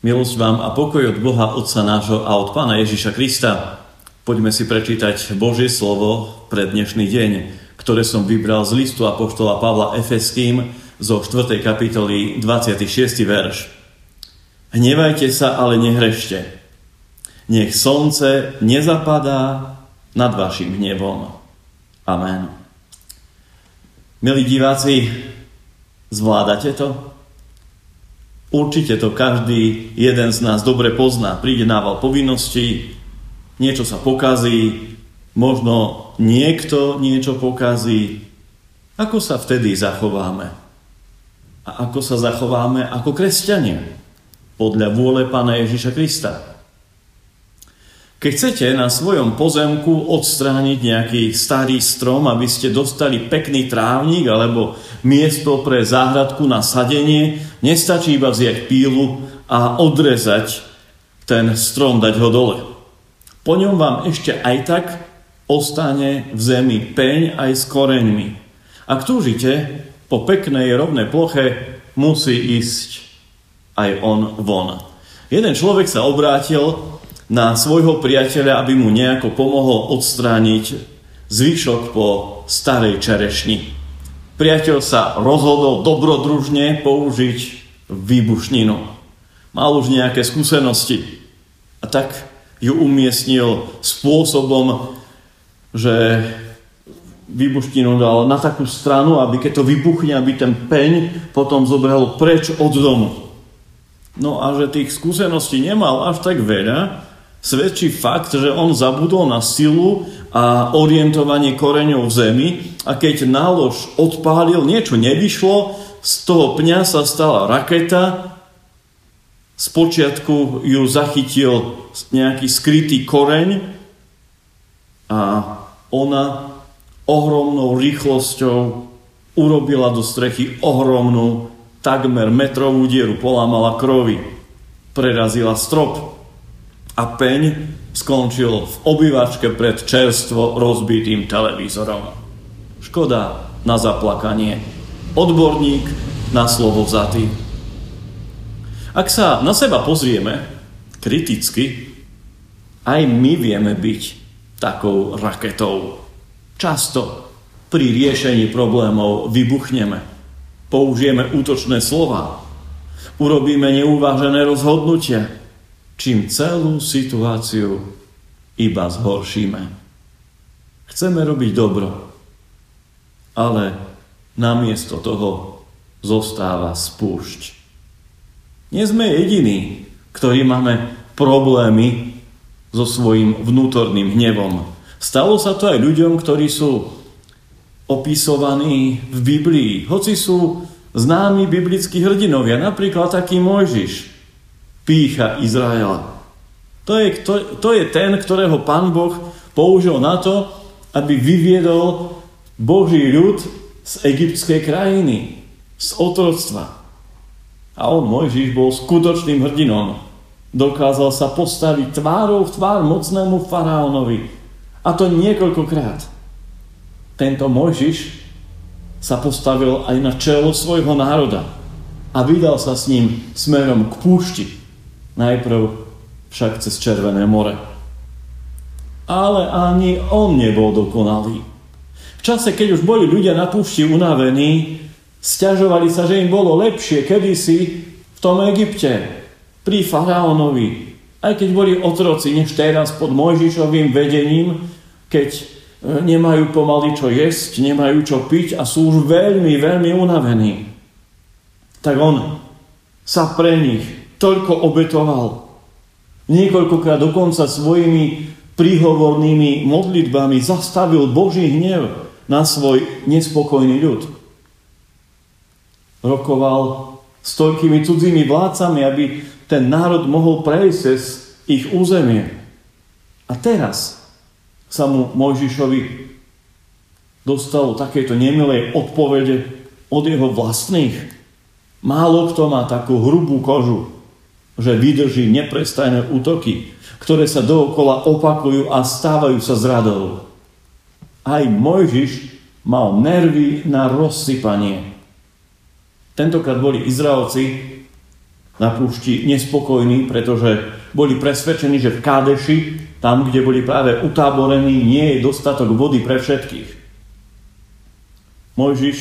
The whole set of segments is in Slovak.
Milosť vám a pokoj od Boha Otca nášho a od Pána Ježiša Krista. Poďme si prečítať Božie slovo pre dnešný deň, ktoré som vybral z listu Apoštola Pavla Efeským zo 4. kapitoly 26. verš. Hnevajte sa, ale nehrešte. Nech slnce nezapadá nad vašim hnevom. Amen. Milí diváci, zvládate to? Určite to každý jeden z nás dobre pozná. Príde nával povinností, niečo sa pokazí, možno niekto niečo pokazí. Ako sa vtedy zachováme? A ako sa zachováme ako kresťania? Podľa vôle Pána Ježiša Krista. Keď chcete na svojom pozemku odstrániť nejaký starý strom, aby ste dostali pekný trávnik alebo miesto pre záhradku na sadenie, nestačí iba vziať pílu a odrezať ten strom, dať ho dole. Po ňom vám ešte aj tak ostane v zemi peň aj s koreňmi. Ak túžite po peknej rovnej ploche, musí ísť aj on von. Jeden človek sa obrátil na svojho priateľa, aby mu nejako pomohol odstrániť zvyšok po starej čerešni. Priateľ sa rozhodol dobrodružne použiť výbušninu. Mal už nejaké skúsenosti a tak ju umiestnil spôsobom, že výbušninu dal na takú stranu, aby keď to vybuchne, aby ten peň potom zobral preč od domu. No a že tých skúseností nemal až tak veľa, svedčí fakt, že on zabudol na silu a orientovanie koreňov v zemi a keď nálož odpálil, niečo nevyšlo, z toho pňa sa stala raketa, Spočiatku ju zachytil nejaký skrytý koreň a ona ohromnou rýchlosťou urobila do strechy ohromnú, takmer metrovú dieru, polámala krovy, prerazila strop a peň skončil v obývačke pred čerstvo rozbitým televízorom. Škoda na zaplakanie. Odborník na slovo vzatý. Ak sa na seba pozrieme kriticky, aj my vieme byť takou raketou. Často pri riešení problémov vybuchneme. Použijeme útočné slova. Urobíme neuvážené rozhodnutia čím celú situáciu iba zhoršíme. Chceme robiť dobro, ale namiesto toho zostáva spúšť. Nie sme jediní, ktorí máme problémy so svojím vnútorným hnevom. Stalo sa to aj ľuďom, ktorí sú opisovaní v Biblii, hoci sú známi biblickí hrdinovia, napríklad taký Mojžiš, pícha Izraela. To je, to, to je ten, ktorého pán Boh použil na to, aby vyviedol Boží ľud z egyptskej krajiny, z otroctva. A on, Mojžiš, bol skutočným hrdinom. Dokázal sa postaviť tvárou v tvár mocnému faraónovi. A to niekoľkokrát. Tento Mojžiš sa postavil aj na čelo svojho národa a vydal sa s ním smerom k púšti. Najprv však cez Červené more. Ale ani on nebol dokonalý. V čase, keď už boli ľudia na púšti unavení, stiažovali sa, že im bolo lepšie kedysi v tom Egypte, pri faraónovi, aj keď boli otroci, než teraz pod Mojžišovým vedením, keď e, nemajú pomaly čo jesť, nemajú čo piť a sú už veľmi, veľmi unavení. Tak on sa pre nich toľko obetoval. Niekoľkokrát dokonca svojimi príhovornými modlitbami zastavil Boží hnev na svoj nespokojný ľud. Rokoval s toľkými cudzími vládcami, aby ten národ mohol prejsť cez ich územie. A teraz sa mu Mojžišovi dostalo takéto nemilej odpovede od jeho vlastných Málo kto má takú hrubú kožu, že vydrží neprestajné útoky, ktoré sa dookola opakujú a stávajú sa zradou. Aj Mojžiš mal nervy na rozsypanie. Tentokrát boli Izraelci na púšti nespokojní, pretože boli presvedčení, že v Kádeši, tam, kde boli práve utáborení, nie je dostatok vody pre všetkých. Mojžiš,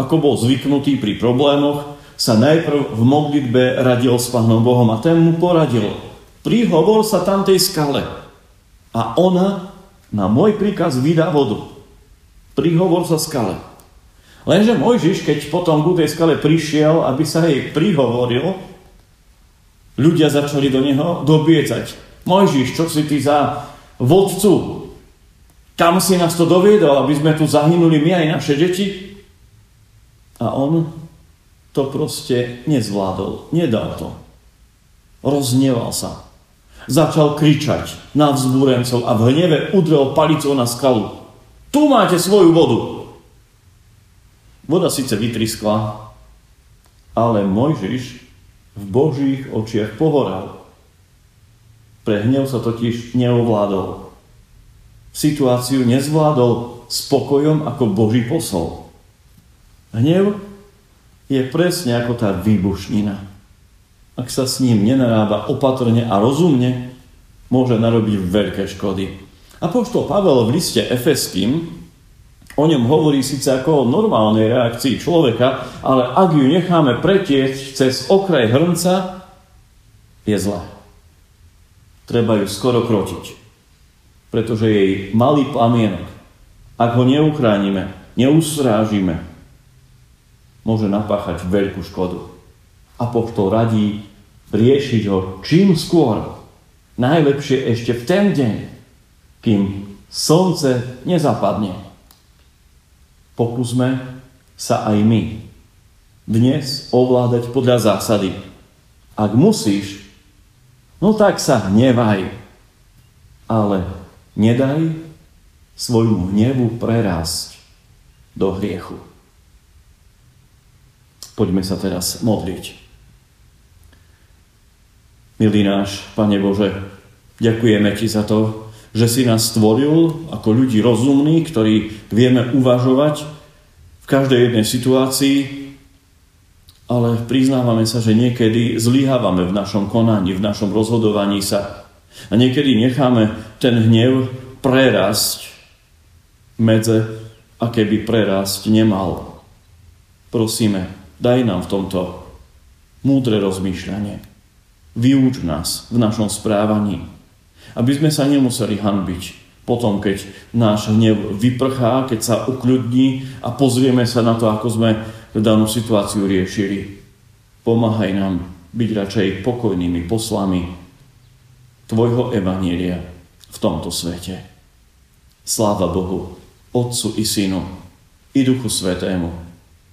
ako bol zvyknutý pri problémoch, sa najprv v modlitbe radil s Pánom Bohom a ten mu poradil. Prihovor sa tam tej skale a ona na môj príkaz vydá vodu. Prihovor sa skale. Lenže Mojžiš, keď potom k tej skale prišiel, aby sa jej prihovoril, ľudia začali do neho dobiecať. Mojžiš, čo si ty za vodcu? Kam si nás to doviedol, aby sme tu zahynuli my aj naše deti? A on to proste nezvládol, nedal to. Rozneval sa. Začal kričať na vzbúrencov a v hneve udrel palicou na skalu. Tu máte svoju vodu. Voda síce vytriskla, ale Mojžiš v Božích očiach pohoral. Pre hnev sa totiž neovládol. Situáciu nezvládol spokojom ako Boží posol. Hnev je presne ako tá výbušnina. Ak sa s ním nenarába opatrne a rozumne, môže narobiť veľké škody. A poštol Pavel v liste Efeským O ňom hovorí síce ako o normálnej reakcii človeka, ale ak ju necháme pretiecť cez okraj hrnca, je zlá. Treba ju skoro krotiť, pretože jej malý plamienok, ak ho neuchránime, neusrážime, môže napáchať veľkú škodu. A poštol radí riešiť ho čím skôr. Najlepšie ešte v ten deň, kým slnce nezapadne. Pokúsme sa aj my dnes ovládať podľa zásady. Ak musíš, no tak sa hnevaj, ale nedaj svojmu hnevu prerásť do hriechu. Poďme sa teraz modliť. Milý náš, Pane Bože, ďakujeme Ti za to, že si nás stvoril ako ľudí rozumní, ktorí vieme uvažovať v každej jednej situácii, ale priznávame sa, že niekedy zlyhávame v našom konaní, v našom rozhodovaní sa. A niekedy necháme ten hnev prerásť medze, aké by prerásť nemal. Prosíme, daj nám v tomto múdre rozmýšľanie. Vyuč nás v našom správaní aby sme sa nemuseli hanbiť potom, keď náš hnev vyprchá, keď sa ukľudní a pozrieme sa na to, ako sme danú situáciu riešili. Pomáhaj nám byť radšej pokojnými poslami Tvojho Evanielia v tomto svete. Sláva Bohu, Otcu i Synu, i Duchu Svetému,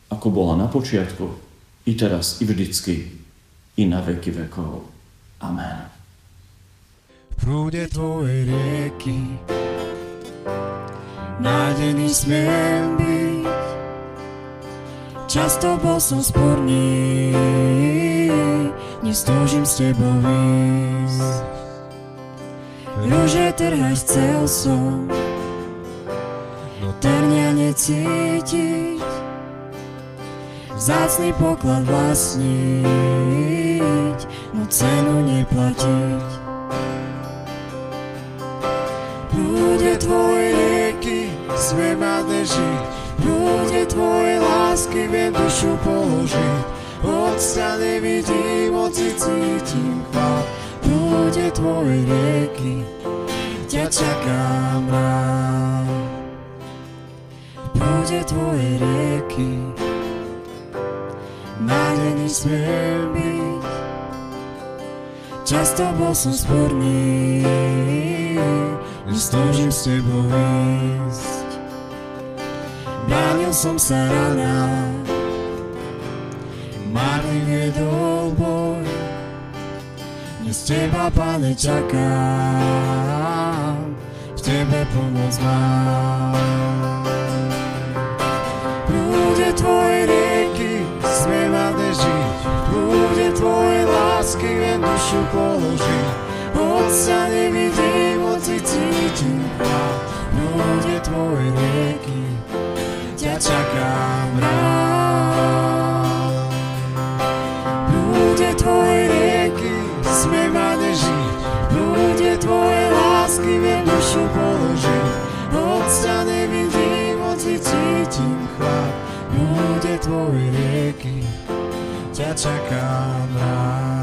ako bola na počiatku, i teraz, i vždycky, i na veky vekov. Amen prúde tvojej rieky. Nádený smiem byť, často bol som sporný, nestúžim s tebou ísť. Rúže trhať chcel som, no terňa necítiť, vzácný poklad vlastniť, no cenu neplatiť. tvojej rieky sme ma žiť. Prúde tvojej lásky viem dušu položiť. Otca nevidím, oci cítim chvál. Prúde tvojej rieky ťa čakám rád. Prúde tvojej rieky nádený smiem byť. Často bol som sporný, Nestúžim s tebou ísť. Bránil som sa rana Márny viedol boj. Dnes teba, Pane, čakám V tebe pomoc mám. Prúde tvojej dušu položiť Otca nevidím noci cítim Prúde tvojej rieky Ťa čakám rád prúde Tvojej rieky, smiem ma nežiť, prúde Tvojej lásky viem dušu položiť. Otca nevidím, hoci cítim chlad, prúde Tvojej rieky, ťa čakám rád.